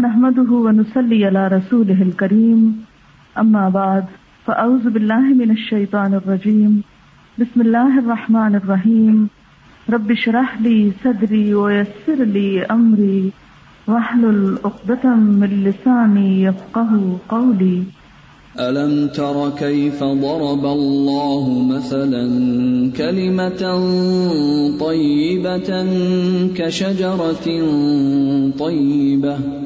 نحمده ونصلي على رسوله الكريم. أما بعد، فأعوذ بالله من الشيطان الرجيم. بسم الله الرحمن الرحيم. رب اشرح لي صدري ويسر لي أمري. واحلل عقدة من لساني يفقه قولي. ألم تر كيف ضرب الله مثلا كلمة طيبة كشجرة طيبة؟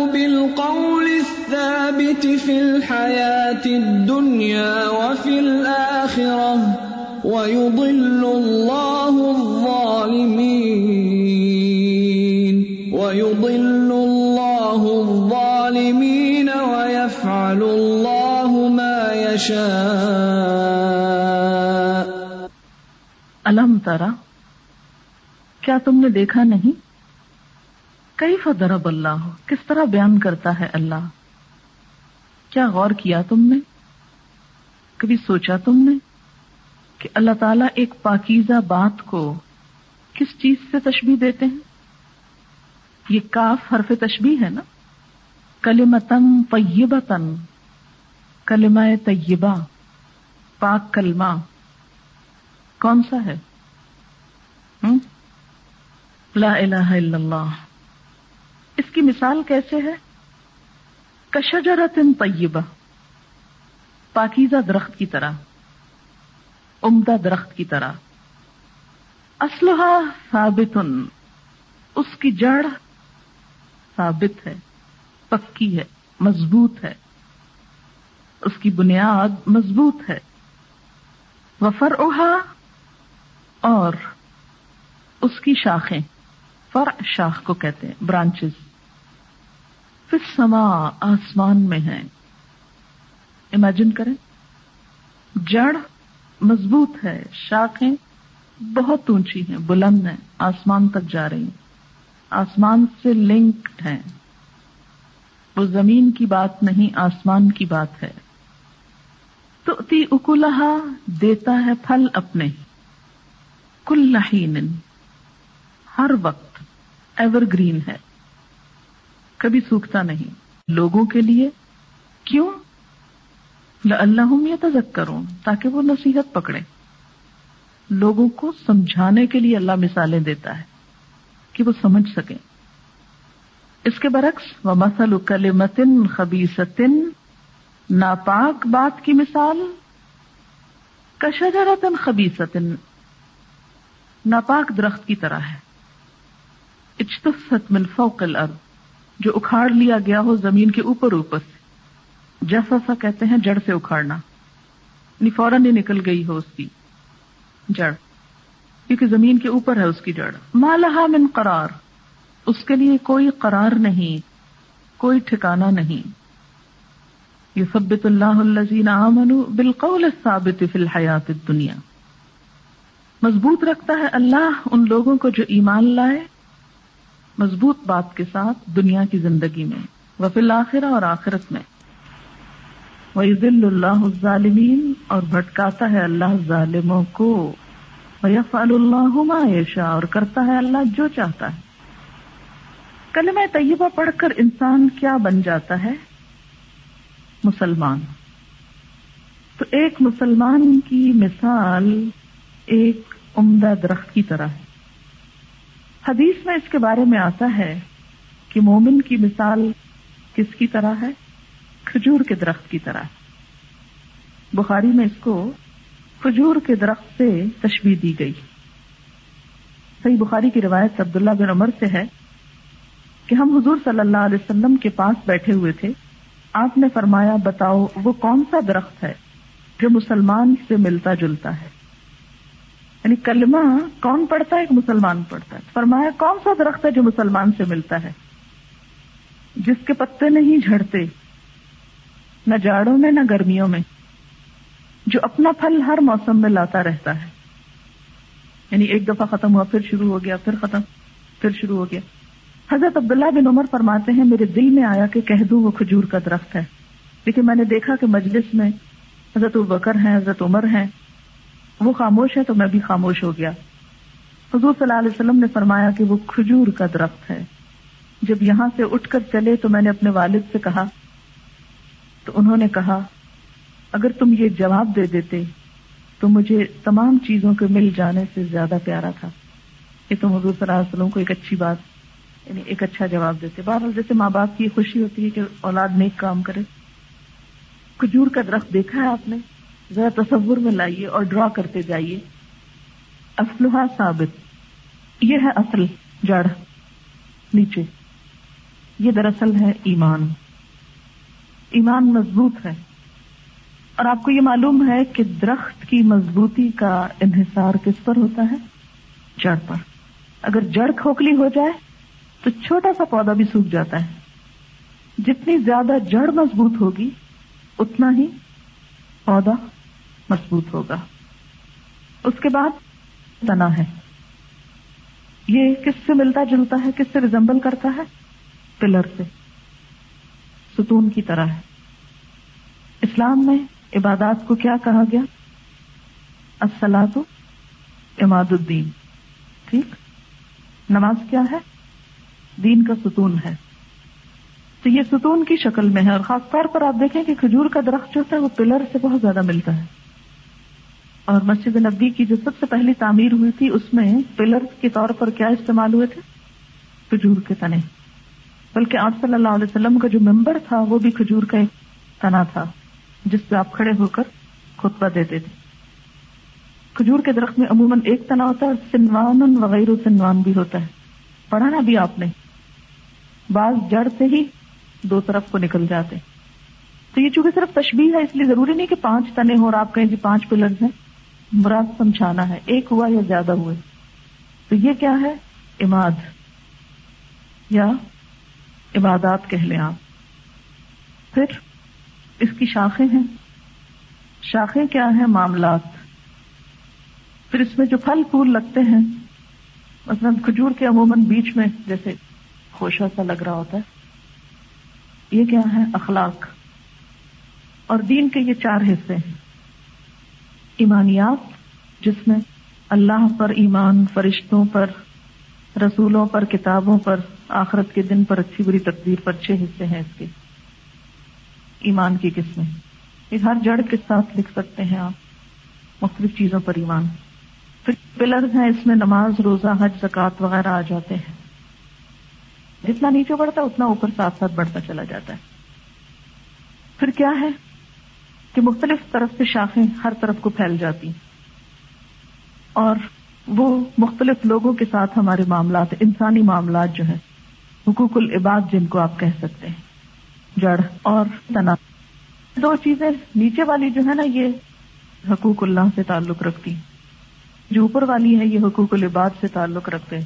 في الحياة الدنيا وفي الآخرة ويضل الله الظالمين ويضل الله الظالمين ويفعل الله ما يشاء. الم ترا کیا تم نے دیکھا نہیں؟ کئی فضرب اللہ؟ کس طرح بیان کرتا ہے اللہ؟ کیا غور کیا تم نے؟ کبھی سوچا تم نے کہ اللہ تعالیٰ ایک پاکیزہ بات کو کس چیز سے تشبیح دیتے ہیں؟ یہ کاف حرف تشبیح ہے نا؟ کلمتن طیبتن کلمہ طیبہ، پاک کلمہ۔ کون سا ہے؟ لا الہ الا اللہ۔ اس کی مثال کیسے ہے؟ کشجرت طیبہ، پاکیزہ درخت کی طرح، عمدہ درخت کی طرح۔ اسلحہ ثابت اس کی جڑ ثابت ہے، پکی ہے، مضبوط ہے۔ اس کی بنیاد مضبوط ہے۔ وفر اور اس کی شاخیں، فرع شاخ کو کہتے ہیں برانچز پھر سما آسمان میں ہے امیجن کریں۔ جڑ مضبوط ہے۔ شاخیں بہت اونچی ہیں۔ بلند ہیں۔ آسمان تک جا رہی ہیں۔ آسمان سے لنکڈ ہیں۔ وہ زمین کی بات نہیں، آسمان کی بات ہے۔ تو تی اکولہا دیتا ہے پھل اپنے۔ کل ہر وقت ایور گرین ہے۔ کبھی سوکھتا نہیں۔ لوگوں کے لیے کیوں؟ اللہ یا تجک کروں تاکہ وہ نصیحت پکڑے لوگوں کو سمجھانے کے لیے اللہ مثالیں دیتا ہے کہ وہ سمجھ سکیں۔ اس کے برعکس و مسل کل متن خبیصن ناپاک بات کی مثال کشجرتن خبیصتن ناپاک درخت کی طرح ہے۔ اجتفت من فوق الارض۔ جو اکھاڑ لیا گیا ہو زمین کے اوپر اوپر۔ سے جیسا سا کہتے ہیں، جڑ سے اکھاڑنا۔ یعنی فوراً ہی نکل گئی ہو اس کی جڑ۔ کیونکہ زمین کے اوپر ہے اس کی جڑ۔ مالہ من قرار۔ اس کے لیے کوئی قرار نہیں، کوئی ٹھکانا نہیں۔ یہ سبت اللہ الزین بالقول الثابت فی الحیات دنیا مضبوط رکھتا ہے اللہ ان لوگوں کو جو ایمان لائے مضبوط بات کے ساتھ دنیا کی زندگی میں وفیل آخرہ اور آخرت میں۔ وہی اللہ ظالمین اور بھٹکاتا ہے اللہ ظالموں کو۔ اللہ عیشا اور کرتا ہے اللہ جو چاہتا ہے۔ کل میں طیبہ پڑھ کر انسان کیا بن جاتا ہے؟ مسلمان۔ تو ایک مسلمان کی مثال ایک عمدہ درخت کی طرح ہے۔ حدیث میں اس کے بارے میں آتا ہے کہ مومن کی مثال کس کی طرح ہے؟ کھجور کے درخت کی طرح۔ بخاری میں اس کو کھجور کے درخت سے تشبیح دی گئی۔ صحیح بخاری کی روایت عبداللہ بن عمر سے ہے کہ ہم حضور صلی اللہ علیہ وسلم کے پاس بیٹھے ہوئے تھے۔ آپ نے فرمایا، بتاؤ وہ کون سا درخت ہے جو مسلمان سے ملتا جلتا ہے؟ یعنی کلمہ کون پڑھتا ہے ایک مسلمان پڑھتا ہے؟ فرمایا کون سا درخت ہے جو مسلمان سے ملتا ہے؟ جس کے پتے نہیں جھڑتے، نہ جاڑوں میں، نہ گرمیوں میں، جو اپنا پھل ہر موسم میں لاتا رہتا ہے۔ یعنی ایک دفعہ ختم ہوا، پھر شروع ہو گیا، پھر ختم، پھر شروع ہو گیا۔ حضرت عبداللہ بن عمر فرماتے ہیں، میرے دل میں آیا کہ کہہ دوں، وہ کھجور کا درخت ہے۔ لیکن میں نے دیکھا کہ مجلس میں حضرت بکر ہیں، حضرت عمر ہیں۔ وہ خاموش ہے تو میں بھی خاموش ہو گیا۔ حضور صلی اللہ علیہ وسلم نے فرمایا کہ وہ کھجور کا درخت ہے۔ جب یہاں سے اٹھ کر چلے تو میں نے اپنے والد سے کہا، تو انہوں نے کہا، اگر تم یہ جواب دے دیتے تو مجھے تمام چیزوں کے مل جانے سے زیادہ پیارا تھا۔ کہ تم حضور صلی اللہ علیہ وسلم کو ایک اچھی بات یعنی ایک اچھا جواب دیتے۔ بہرحال جیسے ماں باپ کی خوشی ہوتی ہے کہ اولاد نیک کام کرے۔ کھجور کا درخت دیکھا ہے آپ نے؟ ذرا تصور میں لائیے اور ڈرا کرتے جائیے۔ اسلحہ ثابت۔ یہ ہے اصل جڑ۔ نیچے۔ یہ دراصل ہے ایمان۔ ایمان مضبوط ہے۔ اور آپ کو یہ معلوم ہے کہ درخت کی مضبوطی کا انحصار کس پر ہوتا ہے؟ جڑ پر۔ اگر جڑ کھوکھلی ہو جائے تو چھوٹا سا پودا بھی سوکھ جاتا ہے۔ جتنی زیادہ جڑ مضبوط ہوگی، اتنا ہی پودا مضبوط ہوگا۔ اس کے بعد تنا ہے۔ یہ کس سے ملتا جلتا ہے؟ کس سے ریزمبل کرتا ہے؟ پلر سے۔ ستون کی طرح ہے۔ اسلام میں عبادات کو کیا کہا گیا؟ السلاط اماد الدین۔ ٹھیک؟ نماز کیا ہے؟ دین کا ستون ہے۔ تو یہ ستون کی شکل میں ہے اور خاص طور پر آپ دیکھیں کہ کھجور کا درخت جو ہوتا ہے وہ پلر سے بہت زیادہ ملتا ہے۔ اور مسجد نبی کی جو سب سے پہلی تعمیر ہوئی تھی، اس میں پلر کے طور پر کیا استعمال ہوئے تھے؟ کھجور کے تنے۔ بلکہ آپ صلی اللہ علیہ وسلم کا جو ممبر تھا، وہ بھی کھجور کا ایک تنا تھا، جس پہ آپ کھڑے ہو کر خطبہ دیتے تھے۔ کھجور کے درخت میں عموماً ایک تنا ہوتا ہے اور سنوان وغیرہ سنوان بھی ہوتا ہے۔ پڑھا نا بھی آپ نے۔ بعض جڑ سے ہی دو طرف کو نکل جاتے۔ تو یہ چونکہ صرف تشبیح ہے، اس لیے ضروری نہیں کہ پانچ تنے ہو اور آپ کہیں جی پانچ پلر ہیں۔ مراد سمجھانا ہے، ایک ہوا یا زیادہ ہوئے۔ تو یہ کیا ہے؟ اماد یا عبادات کہہ لیں آپ۔ پھر اس کی شاخیں ہیں۔ شاخیں کیا ہیں؟ معاملات۔ پھر اس میں جو پھل پھول لگتے ہیں، مثلاً کھجور کے عموماً بیچ میں جیسے خوشا سا لگ رہا ہوتا ہے، یہ کیا ہے؟ اخلاق۔ اور دین کے یہ چار حصے ہیں۔ ایمانیات جس میں اللہ پر ایمان فرشتوں پر، رسولوں پر، کتابوں پر، آخرت کے دن پر اچھی بری تقدیر پر چھ حصے ہیں اس کے۔ ایمان کی قسمیں۔ یہ ہر جڑ کے ساتھ لکھ سکتے ہیں آپ۔ مختلف چیزوں پر ایمان۔ پھر پلرز ہیں، اس میں نماز، روزہ، حج زکات وغیرہ آ جاتے ہیں۔ جتنا نیچے بڑھتا ہے اتنا اوپر ساتھ ساتھ بڑھتا چلا جاتا ہے۔ پھر کیا ہے؟ کہ مختلف طرف سے شاخیں ہر طرف کو پھیل جاتی۔ اور وہ مختلف لوگوں کے ساتھ ہمارے معاملات، انسانی معاملات جو ہیں، حقوق العباد جن کو آپ کہہ سکتے ہیں، جڑ اور تنا۔ دو چیزیں نیچے والی جو ہے نا، یہ حقوق اللہ سے تعلق رکھتی۔ جو اوپر والی ہے، یہ حقوق العباد سے تعلق رکھتے۔ ہیں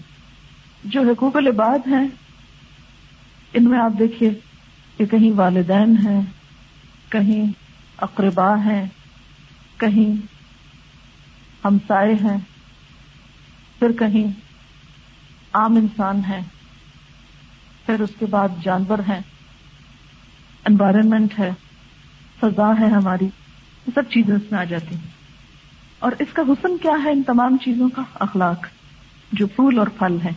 جو حقوق العباد ہیں، ان میں آپ دیکھیے کہ کہیں والدین ہیں، کہیں اقربا ہیں، کہیں ہمسائے ہیں، پھر کہیں عام انسان ہیں، پھر اس کے بعد جانور ہیں انوائرمنٹ ہے فضا ہے ہماری، یہ سب چیزیں اس میں آ جاتی ہیں۔ اور اس کا حسن کیا ہے ان تمام چیزوں کا؟ اخلاق، جو پھول اور پھل ہے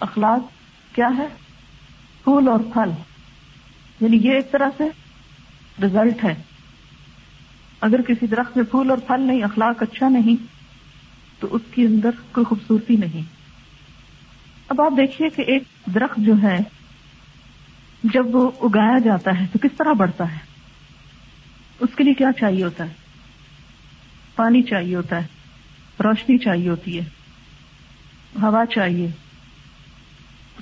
اخلاق کیا ہے؟ پھول اور پھل۔ یعنی یہ ایک طرح سے ریزلٹ ہے۔ اگر کسی درخت میں پھول اور پھل نہیں، اخلاق اچھا نہیں، تو اس کے اندر کوئی خوبصورتی نہیں۔ اب آپ دیکھیے کہ ایک درخت جو ہے، جب وہ اگایا جاتا ہے تو کس طرح بڑھتا ہے؟ اس کے لیے کیا چاہیے ہوتا ہے؟ پانی چاہیے ہوتا ہے، روشنی چاہیے ہوتی ہے، ہوا چاہیے۔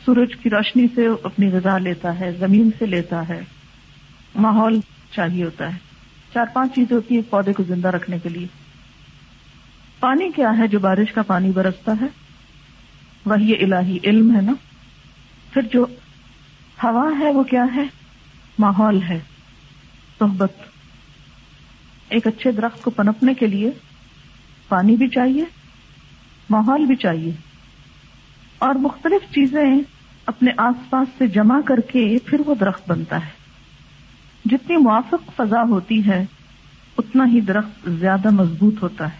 سورج کی روشنی سے اپنی غذا لیتا ہے، زمین سے لیتا ہے، ماحول چاہیے ہوتا ہے۔ چار پانچ چیزیں ہوتی ہیں پودے کو زندہ رکھنے کے لیے۔ پانی کیا ہے جو بارش کا پانی برستا ہے؟ وہی الہی علم ہے نا۔ پھر جو ہوا ہے وہ کیا ہے؟ ماحول ہے۔ صحبت ایک اچھے درخت کو پنپنے کے لیے پانی بھی چاہیے، ماحول بھی چاہیے۔ اور مختلف چیزیں اپنے آس پاس سے جمع کر کے پھر وہ درخت بنتا ہے۔ جتنی موافق فضا ہوتی ہے، اتنا ہی درخت زیادہ مضبوط ہوتا ہے۔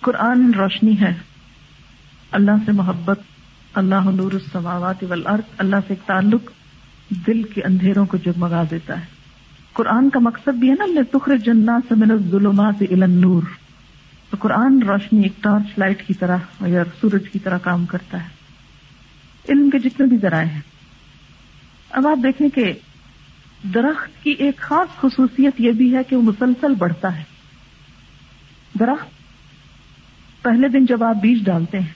قرآن روشنی ہے۔ اللہ سے محبت، اللہ نور السماوات والارض، اللہ سے ایک تعلق دل کے اندھیروں کو جگمگا دیتا ہے۔ قرآن کا مقصد بھی ہے نا اللہ تخر جنا سے من الظلمات الى النور۔ تو قرآن روشنی ایک ٹارچ لائٹ کی طرح یا سورج کی طرح کام کرتا ہے۔ علم کے جتنے بھی ذرائع ہیں۔ اب آپ دیکھیں کہ درخت کی ایک خاص خصوصیت یہ بھی ہے کہ وہ مسلسل بڑھتا ہے۔ درخت پہلے دن جب آپ بیج ڈالتے ہیں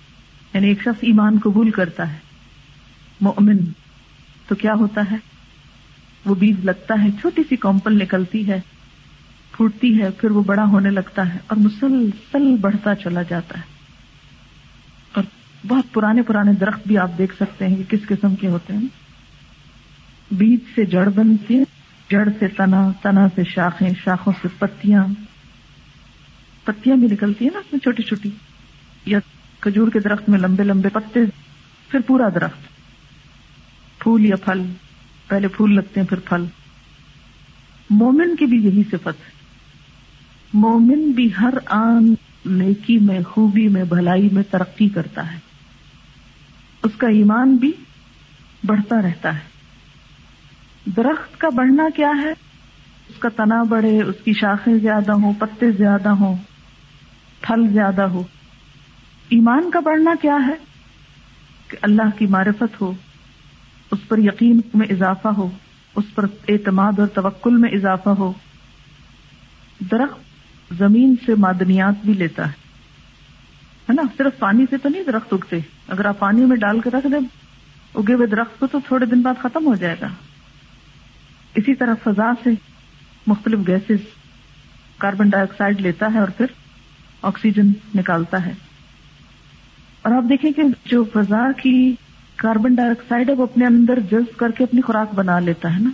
یعنی ایک شخص ایمان قبول کرتا ہے، مومن، تو کیا ہوتا ہے؟ وہ بیج لگتا ہے، چھوٹی سی کمپل نکلتی ہے، پھوٹتی ہے، پھر وہ بڑا ہونے لگتا ہے اور مسلسل بڑھتا چلا جاتا ہے۔ اور بہت پرانے پرانے درخت بھی آپ دیکھ سکتے ہیں کہ کس قسم کے ہوتے ہیں۔ بیج سے جڑ بنتی ہے جڑ سے تنا تنا سے شاخیں، شاخوں سے پتیاں۔ پتیاں بھی نکلتی ہیں نا اس میں چھوٹی چھوٹی، یا کھجور کے درخت میں لمبے لمبے پتے، پھر پورا درخت۔ پھول یا پھل، پہلے پھول لگتے ہیں، پھر پھل۔ مومن کی بھی یہی صفت ہے۔ مومن بھی ہر آن نیکی میں، خوبی میں، بھلائی میں ترقی کرتا ہے۔ اس کا ایمان بھی بڑھتا رہتا ہے۔ درخت کا بڑھنا کیا ہے؟ اس کا تنا بڑھے، اس کی شاخیں زیادہ ہوں، پتے زیادہ ہوں، پھل زیادہ ہو۔ ایمان کا بڑھنا کیا ہے؟ کہ اللہ کی معرفت ہو، اس پر یقین میں اضافہ ہو، اس پر اعتماد اور توکل میں اضافہ ہو۔ درخت زمین سے معدنیات بھی لیتا ہے۔ نا؟ صرف پانی سے تو نہیں درخت اگتے۔ اگر آپ پانی میں ڈال کے رکھ دیں، اگے ہوئے درخت کو تو تھوڑے دن بعد ختم ہو جائے گا۔ اسی طرح فضا سے مختلف گیسز کاربن ڈائی آکسائڈ لیتا ہے اور پھر آکسیجن نکالتا ہے۔ اور آپ دیکھیں کہ جو فضا کی کاربن ڈائی آکسائڈ ہے وہ اپنے اندر جذب کر کے اپنی خوراک بنا لیتا ہے نا۔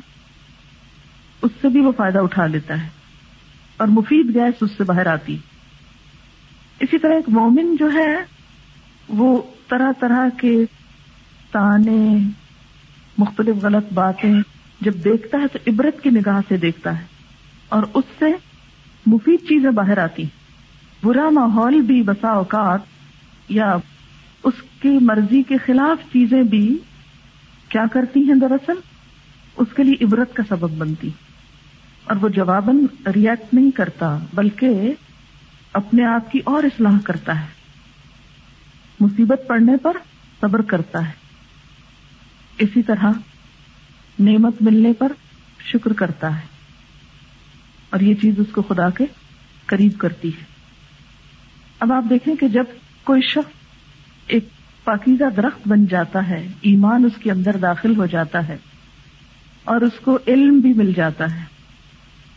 اس سے بھی وہ فائدہ اٹھا لیتا ہے۔ اور مفید گیس اس سے باہر آتی اسی طرح ایک مومن جو ہے وہ طرح طرح کے تانے، مختلف غلط باتیں جب دیکھتا ہے تو عبرت کی نگاہ سے دیکھتا ہے اور اس سے مفید چیزیں باہر آتی برا ماحول بھی بسا اوقات یا اس کی مرضی کے خلاف چیزیں بھی کیا کرتی ہیں دراصل؟ اس کے لیے عبرت کا سبب بنتی اور وہ جواباً ریئیکٹ نہیں کرتا، بلکہ اپنے آپ کی اور اصلاح کرتا ہے۔ مصیبت پڑنے پر صبر کرتا ہے۔ اسی طرح نعمت ملنے پر شکر کرتا ہے اور یہ چیز اس کو خدا کے قریب کرتی ہے۔ اب آپ دیکھیں کہ جب کوئی شخص ایک پاکیزہ درخت بن جاتا ہے، ایمان اس کے اندر داخل ہو جاتا ہے اور اس کو علم بھی مل جاتا ہے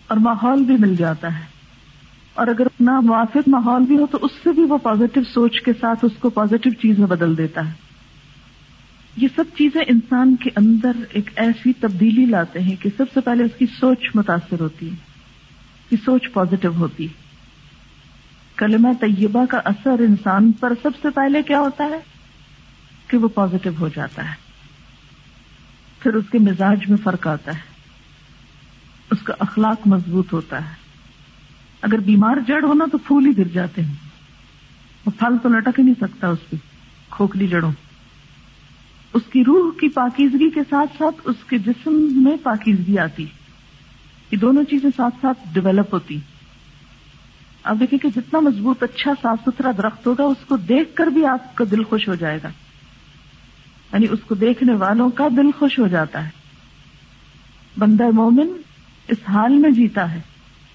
اور ماحول بھی مل جاتا ہے۔ اور اگر نہ موافق ماحول بھی ہو تو اس سے بھی وہ پازیٹو سوچ کے ساتھ اس کو پازیٹو چیز میں بدل دیتا ہے۔ یہ سب چیزیں انسان کے اندر ایک ایسی تبدیلی لاتے ہیں کہ سب سے پہلے اس کی سوچ متاثر ہوتی ہے کی سوچ پازیٹو ہوتی کلمہ طیبہ کا اثر انسان پر سب سے پہلے کیا ہوتا ہے؟ کہ وہ پازیٹو ہو جاتا ہے۔ پھر اس کے مزاج میں فرق آتا ہے۔ اس کا اخلاق مضبوط ہوتا ہے۔ اگر بیمار جڑ ہونا تو پھول ہی گر جاتے ہیں۔ وہ پھل تو لٹک ہی نہیں سکتا اس کی کھوکھلی جڑوں۔ اس کی روح کی پاکیزگی کے ساتھ ساتھ اس کے جسم میں پاکیزگی آتی۔ یہ دونوں چیزیں ساتھ ساتھ ڈیولپ ہوتی۔ اب دیکھیں کہ جتنا مضبوط اچھا صاف ستھرا درخت ہوگا، اس کو دیکھ کر بھی آپ کا دل خوش ہو جائے گا۔ یعنی اس کو دیکھنے والوں کا دل خوش ہو جاتا ہے۔ بندہ مومن اس حال میں جیتا ہے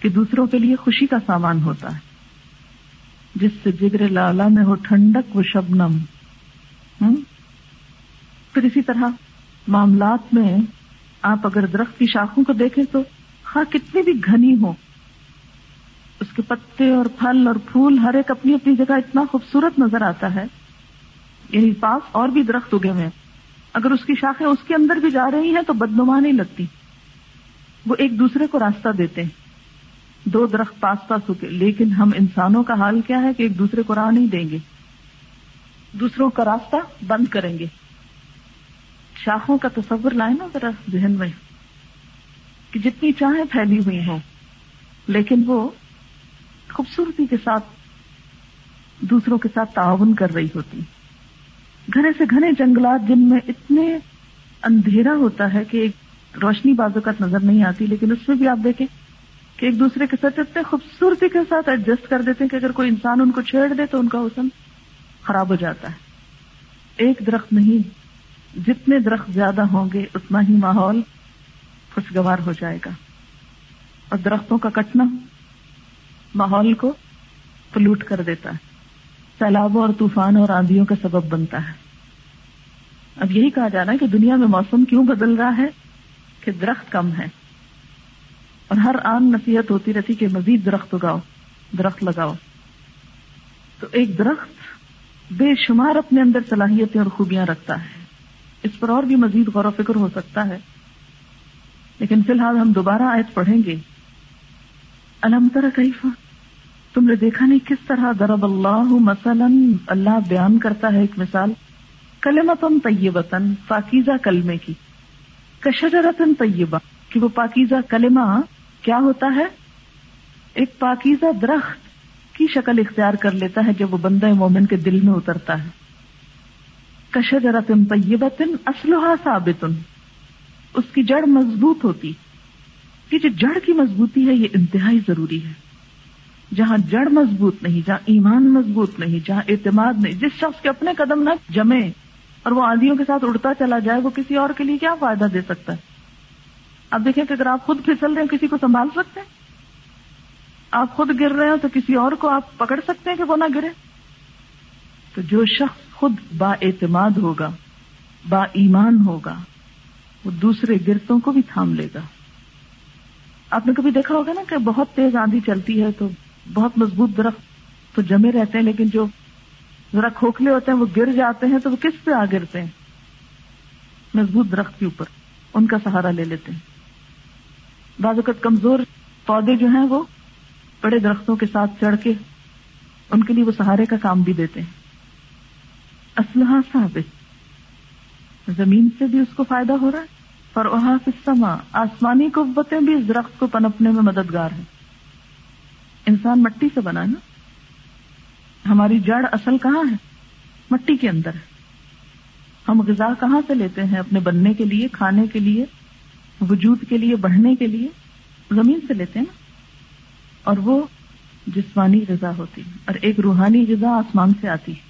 کہ دوسروں کے لیے خوشی کا سامان ہوتا ہے۔ جس سے جگر لالا میں ہو ٹھنڈک و شبنم۔ ہم؟ پھر اسی طرح معاملات میں آپ اگر درخت کی شاخوں کو دیکھیں تو ہاں کتنی بھی گھنی ہو، اس کے پتے اور پھل اور پھول ہر ایک اپنی اپنی جگہ اتنا خوبصورت نظر آتا ہے۔ یعنی پاس اور بھی درخت اگے ہوئے اگر اس کی شاخیں اس کے اندر بھی جا رہی ہیں تو بدنما نہیں لگتی۔ وہ ایک دوسرے کو راستہ دیتے ہیں۔ دو درخت پاس پاس اگے لیکن ہم انسانوں کا حال کیا ہے کہ ایک دوسرے کو راہ نہیں دیں گے۔ دوسروں کا راستہ بند کریں گے۔ شاخوں کا تصور لائے نا ذرا ذہن میں، کہ جتنی چاہیں پھیلی ہوئی ہوں، لیکن وہ خوبصورتی کے ساتھ دوسروں کے ساتھ تعاون کر رہی ہوتی۔ گھنے سے گھنے جنگلات جن میں اتنے اندھیرا ہوتا ہے کہ ایک روشنی بازوقت نظر نہیں آتی، لیکن اس میں بھی آپ دیکھیں کہ ایک دوسرے کے ساتھ اتنے خوبصورتی کے ساتھ ایڈجسٹ کر دیتے ہیں کہ اگر کوئی انسان ان کو چھیڑ دے تو ان کا حسن خراب ہو جاتا ہے۔ ایک درخت نہیں جتنے درخت زیادہ ہوں گے، اتنا ہی ماحول خوشگوار ہو جائے گا۔ اور درختوں کا کٹنا ماحول کو پلوٹ کر دیتا ہے۔ سیلابوں اور طوفانوں اور آندھیوں کا سبب بنتا ہے۔ اب یہی کہا جا رہا ہے کہ دنیا میں موسم کیوں بدل رہا ہے؟ کہ درخت کم ہے اور ہر عام نصیحت ہوتی رہتی کہ مزید درخت اگاؤ، درخت لگاؤ۔ تو ایک درخت بے شمار اپنے اندر صلاحیتیں اور خوبیاں رکھتا ہے۔ اس پر اور بھی مزید غور و فکر ہو سکتا ہے۔ لیکن فی الحال ہم دوبارہ آیت پڑھیں گے۔ الحمد کیفا تم نے دیکھا نہیں کس طرح درب اللہ مثلا اللہ بیان کرتا ہے ایک مثال۔ کلمتن طیبتن پاکیزہ کلمے کی۔ کشجرتن طیبہ، کہ وہ پاکیزہ کلمہ کیا ہوتا ہے؟ ایک پاکیزہ درخت کی شکل اختیار کر لیتا ہے جب وہ بندہ مومن کے دل میں اترتا ہے۔ کشجرتن طیبتن اسلحہ ثابتن اس کی جڑ مضبوط ہوتی. کہ جو جڑ کی مضبوطی ہے، یہ انتہائی ضروری ہے. جہاں جڑ مضبوط نہیں، جہاں ایمان مضبوط نہیں، جہاں اعتماد نہیں، جس شخص کے اپنے قدم نہ جمے اور وہ آندھیوں کے ساتھ اڑتا چلا جائے، وہ کسی اور کے لیے کیا فائدہ دے سکتا ہے؟ اب دیکھیں کہ اگر آپ خود پھسل رہے ہیں، کسی کو سنبھال سکتے ہیں؟ آپ خود گر رہے ہیں تو کسی اور کو آپ پکڑ سکتے ہیں کہ وہ نہ گرے؟ تو جو شخص خود با اعتماد ہوگا، با ایمان ہوگا، وہ دوسرے گرتوں کو بھی تھام لے گا۔ آپ نے کبھی دیکھا ہوگا نا کہ بہت تیز آندھی چلتی ہے تو بہت مضبوط درخت تو جمے رہتے ہیں، لیکن جو ذرا کھوکھلے ہوتے ہیں، وہ گر جاتے ہیں تو وہ کس پہ آ گرتے ہیں؟ مضبوط درخت کے اوپر، ان کا سہارا لے لیتے ہیں۔ بعض اوقات کمزور پودے جو ہیں، وہ بڑے درختوں کے ساتھ چڑھ کے ان کے لیے وہ سہارے کا کام بھی دیتے ہیں۔ اسلحہ ثابت۔ زمین سے بھی اس کو فائدہ ہو رہا ہے اور سما، آسمانی قوتیں بھی اس درخت کو پنپنے میں مددگار ہیں۔ انسان مٹی سے بنا ہے نا؟ ہماری جڑ اصل کہاں ہے؟ مٹی کے اندر ہے۔ ہم غذا کہاں سے لیتے ہیں؟ اپنے بننے کے لیے، کھانے کے لیے، وجود کے لیے، بڑھنے کے لیے۔ زمین سے لیتے ہیں نا؟ اور وہ جسمانی غذا ہوتی ہے اور ایک روحانی غذا آسمان سے آتی ہے۔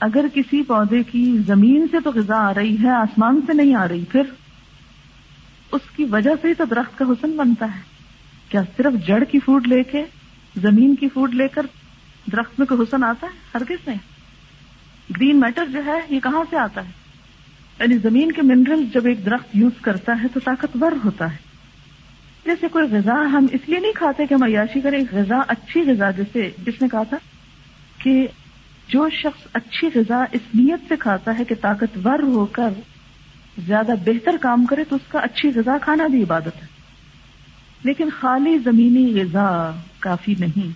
اگر کسی پودے کی زمین سے تو غذا آ رہی ہے، آسمان سے نہیں آ رہی، پھر اس کی وجہ سے ہی تو درخت کا حسن بنتا ہے۔ کیا صرف جڑ کی فوڈ لے کے، زمین کی فوڈ لے کر درخت میں کوئی حسن آتا ہے؟ ہر کس نہیں۔ گرین میٹر جو ہے، یہ کہاں سے آتا ہے؟ یعنی زمین کے منرل جب ایک درخت یوز کرتا ہے تو طاقتور ہوتا ہے۔ جیسے کوئی غذا ہم اس لیے نہیں کھاتے کہ ہم عیاشی کریں غذا، اچھی غذا، جیسے جس نے کہا تھا کہ جو شخص اچھی غذا اس نیت سے کھاتا ہے کہ طاقتور ہو کر زیادہ بہتر کام کرے تو اس کا اچھی غذا کھانا بھی عبادت ہے۔ لیکن خالی زمینی غذا کافی نہیں،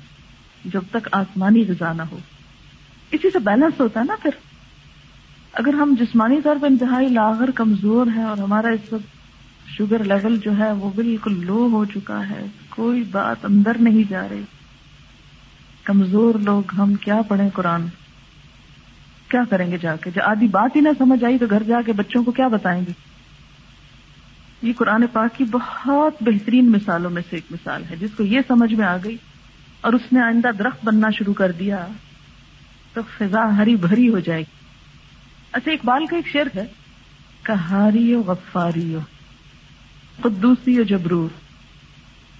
جب تک آسمانی غذا نہ ہو۔ اسی سے بیلنس ہوتا ہے نا پھر۔ اگر ہم جسمانی طور پر انتہائی لاغر، کمزور ہیں اور ہمارا اس وقت شوگر لیول جو ہے وہ بالکل لو ہو چکا ہے، کوئی بات اندر نہیں جا رہی۔ کمزور لوگ ہم کیا پڑھیں قرآن؟ کیا کریں گے جا کے؟ جب آدھی بات ہی نہ سمجھ آئی تو گھر جا کے بچوں کو کیا بتائیں گے؟ یہ قرآن پاک کی بہت بہترین مثالوں میں سے ایک مثال ہے، جس کو یہ سمجھ میں آ گئی اور اس نے آئندہ درخت بننا شروع کر دیا تو فضا ہری بھری ہو جائے گی۔ اچھا اقبال کا ایک شعر ہے، کہاری ہو غفاری ہو قدوسی ہو جبرور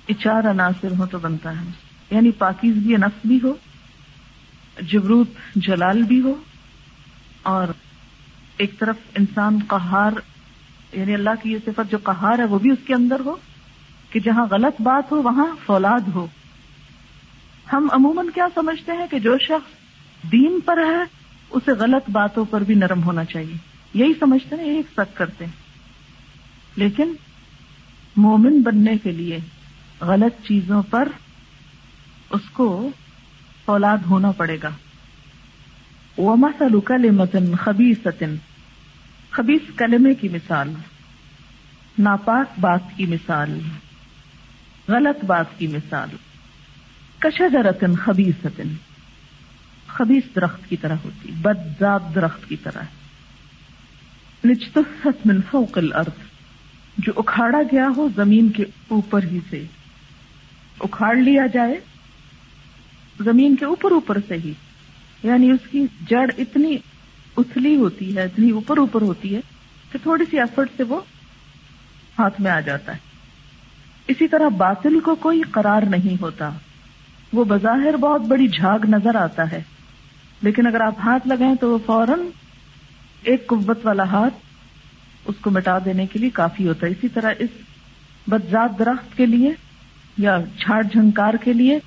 اچار عناصر ہو تو بنتا ہے۔ یعنی پاکیزگی نفس بھی ہو جبروت جلال بھی ہو اور ایک طرف انسان قہار یعنی اللہ کی یہ صفت جو قہار ہے وہ بھی اس کے اندر ہو، کہ جہاں غلط بات ہو وہاں فولاد ہو۔ ہم عموماً کیا سمجھتے ہیں کہ جو شخص دین پر ہے، اسے غلط باتوں پر بھی نرم ہونا چاہیے۔ یہی سمجھتے ہیں، یہی ایکسپیکٹ کرتے ہیں۔ لیکن مومن بننے کے لیے غلط چیزوں پر اس کو اولاد ہونا پڑے گا۔ وما سلوکل خبیص خبیص کلمے کی مثال، ناپاک بات کی مثال، غلط بات کی مثال۔ کشجرتن خبیصتن خبیص درخت کی طرح ہوتی بدزاد درخت کی طرح۔ نجتثت من فوق الارض، جو اکھاڑا گیا ہو زمین کے اوپر ہی سے۔ اکھاڑ لیا جائے، زمین کے اوپر اوپر سے ہی۔ یعنی اس کی جڑ اتنی اتلی ہوتی ہے، اتنی اوپر اوپر ہوتی ہے کہ تھوڑی سی ایفرٹ سے وہ ہاتھ میں آ جاتا ہے۔ اسی طرح باطل کو کوئی قرار نہیں ہوتا۔ وہ بظاہر بہت بڑی جھاگ نظر آتا ہے۔ لیکن اگر آپ ہاتھ لگائیں تو وہ فوراً ایک قوت والا ہاتھ اس کو مٹا دینے کے لیے کافی ہوتا ہے۔ اسی طرح اس بدزاد درخت کے لیے یا جھاڑ جھنکار کے لیے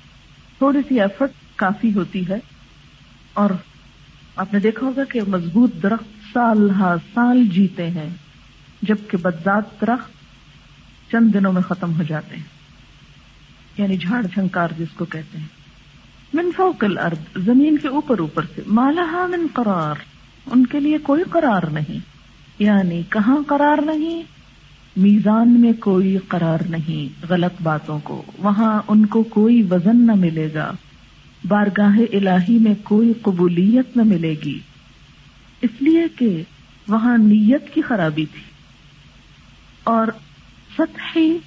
تھوڑی سی ایفرٹ کافی ہوتی ہے۔ اور آپ نے دیکھا ہوگا کہ مضبوط درخت سال ہا سال جیتے ہیں، جبکہ بدزاد درخت چند دنوں میں ختم ہو جاتے ہیں۔ یعنی جھاڑ جھنکار جس کو کہتے ہیں۔ من فوق الارض، زمین کے اوپر اوپر سے۔ مالہ من قرار، ان کے لیے کوئی قرار نہیں۔ یعنی کہاں قرار نہیں؟ میزان میں کوئی قرار نہیں۔ غلط باتوں کو، وہاں ان کو کوئی وزن نہ ملے گا۔ بارگاہ الہی میں کوئی قبولیت نہ ملے گی۔ اس لیے کہ وہاں نیت کی خرابی تھی۔ اور سطحی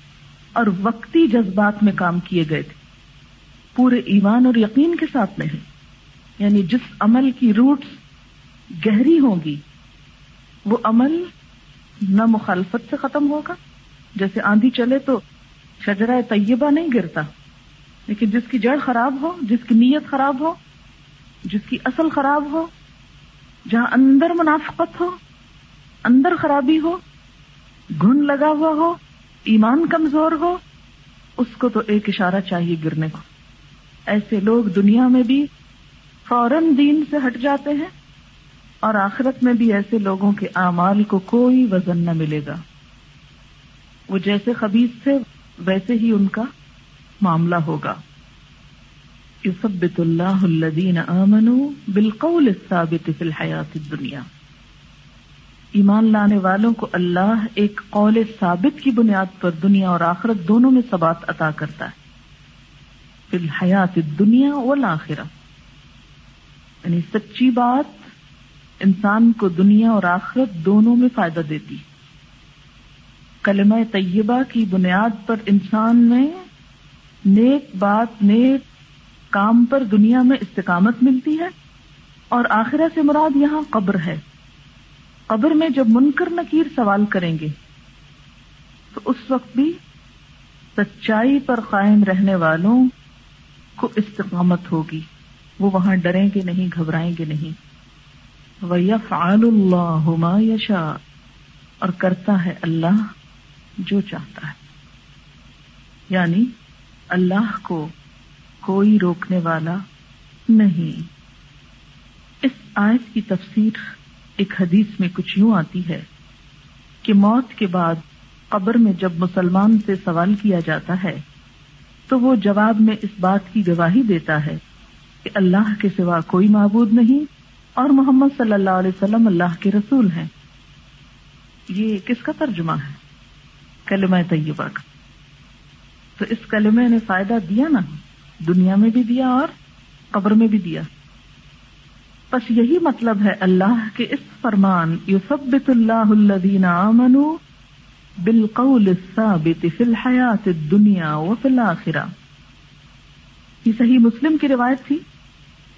اور وقتی جذبات میں کام کیے گئے تھے۔ پورے ایمان اور یقین کے ساتھ نہیں یعنی جس عمل کی روٹس گہری ہوں گی، وہ عمل نہ مخالفت سے ختم ہوگا۔ جیسے آندھی چلے تو شجرہ طیبہ نہیں گرتا۔ لیکن جس کی جڑ خراب ہو، جس کی نیت خراب ہو، جس کی اصل خراب ہو، جہاں اندر منافقت ہو، اندر خرابی ہو گن لگا ہوا ہو، ایمان کمزور ہو، اس کو تو ایک اشارہ چاہیے گرنے کو۔ ایسے لوگ دنیا میں بھی فوراً دین سے ہٹ جاتے ہیں اور آخرت میں بھی ایسے لوگوں کے اعمال کو کوئی وزن نہ ملے گا۔ وہ جیسے خبیص تھے، ویسے ہی ان کا۔ معاملہ ہوگا۔ یثبت اللہ الذین آمنوا بالقول الثابت فی الحیات الدنیا۔ ایمان لانے والوں کو اللہ ایک قول ثابت کی بنیاد پر دنیا اور آخرت دونوں میں ثبات عطا کرتا ہے۔ فی الحیات الدنیا والآخرہ۔ یعنی سچی بات انسان کو دنیا اور آخرت دونوں میں فائدہ دیتی۔ کلمہ طیبہ کی بنیاد پر انسان میں نیک بات، نیک کام پر دنیا میں استقامت ملتی ہے اور آخرہ سے مراد یہاں قبر ہے۔ قبر میں جب منکر نکیر سوال کریں گے، تو اس وقت بھی سچائی پر قائم رہنے والوں کو استقامت ہوگی۔ وہ وہاں ڈریں گے نہیں، گھبرائیں گے نہیں۔ وَيَفْعَلُ اللَّهُ مَا يَشَاءُ۔ اور کرتا ہے اللہ جو چاہتا ہے۔ یعنی اللہ کو کوئی روکنے والا نہیں۔ اس آیت کی تفسیر ایک حدیث میں کچھ یوں آتی ہے کہ موت کے بعد قبر میں جب مسلمان سے سوال کیا جاتا ہے، تو وہ جواب میں اس بات کی گواہی دیتا ہے کہ اللہ کے سوا کوئی معبود نہیں اور محمد صلی اللہ علیہ وسلم اللہ کے رسول ہیں۔ یہ کس کا ترجمہ ہے؟ کلمہ طیبہ کا۔ تو اس کلمے نے فائدہ دیا نا دنیا میں بھی دیا اور قبر میں بھی دیا۔ بس یہی مطلب ہے اللہ کے اس فرمان، یثبت اللہ الذین آمنوا بالقول الثابت فی الحیات الدنیا وفی الاخرہ۔ یہ صحیح مسلم کی روایت تھی۔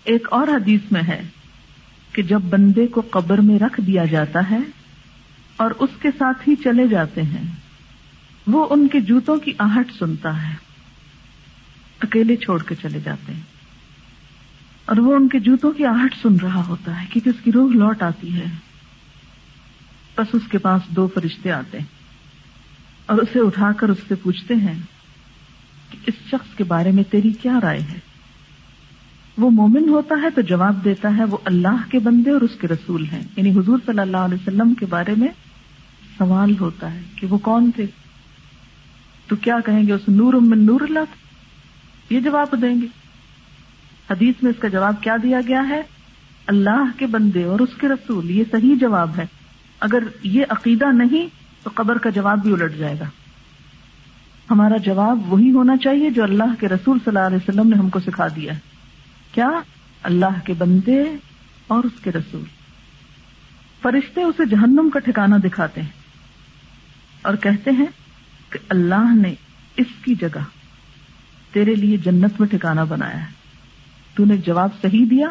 ایک اور حدیث میں ہے کہ جب بندے کو قبر میں رکھ دیا جاتا ہے اور اس کے ساتھ ہی چلے جاتے ہیں وہ ان کے جوتوں کی آہٹ سنتا ہے۔ اکیلے چھوڑ کے چلے جاتے ہیں۔ اور وہ ان کے جوتوں کی آہٹ سن رہا ہوتا ہے کیونکہ اس کی روح لوٹ آتی ہے۔ بس اس کے پاس دو فرشتے آتے ہیں۔ اور اسے اٹھا کر اس سے پوچھتے ہیں کہ اس شخص کے بارے میں تیری کیا رائے ہے؟ وہ مومن ہوتا ہے تو جواب دیتا ہے وہ اللہ کے بندے اور اس کے رسول ہیں۔ یعنی حضور صلی اللہ علیہ وسلم کے بارے میں سوال ہوتا ہے کہ وہ کون تھے؟ تو کیا کہیں گے اس نور من نور اللہ؟ یہ جواب دیں گے۔ حدیث میں اس کا جواب کیا دیا گیا ہے؟ اللہ کے بندے اور اس کے رسول، یہ صحیح جواب ہے۔ اگر یہ عقیدہ نہیں، تو قبر کا جواب بھی الٹ جائے گا۔ ہمارا جواب وہی ہونا چاہیے جو اللہ کے رسول صلی اللہ علیہ وسلم نے ہم کو سکھا دیا ہے۔ کیا؟ اللہ کے بندے اور اس کے رسول۔ فرشتے اسے جہنم کا ٹھکانہ دکھاتے ہیں اور کہتے ہیں کہ اللہ نے اس کی جگہ تیرے لیے جنت میں ٹھکانہ بنایا ہے۔ تو نے جواب صحیح دیا؟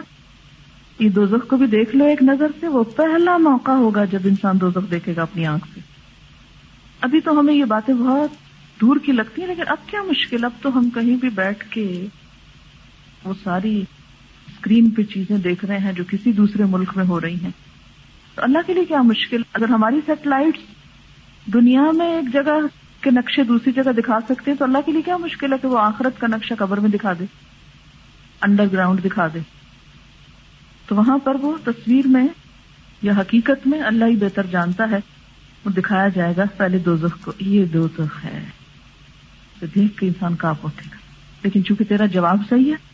یہ دوزخ کو بھی دیکھ لو ایک نظر سے، وہ پہلا موقع ہوگا جب انسان دوزخ دیکھے گا اپنی آنکھ سے۔ ابھی تو ہمیں یہ باتیں بہت دور کی لگتی ہیں، لیکن اب کیا مشکل، اب تو ہم کہیں بھی بیٹھ کے وہ ساری اسکرین پہ چیزیں دیکھ رہے ہیں جو کسی دوسرے ملک میں ہو رہی ہیں۔ تو اللہ کے لیے کیا مشکل؟ اگر ہماری سیٹلائٹس دنیا میں ایک جگہ کے نقشے دوسری جگہ دکھا سکتے ہیں تو اللہ کے لیے کیا مشکل ہے کہ وہ آخرت کا نقشہ قبر میں دکھا دے؟ انڈر گراؤنڈ دکھا دے۔ تو وہاں پر وہ تصویر میں یا حقیقت میں اللہ ہی بہتر جانتا ہے، وہ دکھایا جائے گا پہلے دو کو۔ یہ دو ہے۔ تو دیکھ کے انسان کاپ اٹھے گا۔ لیکن چونکہ تیرا جواب صحیح ہے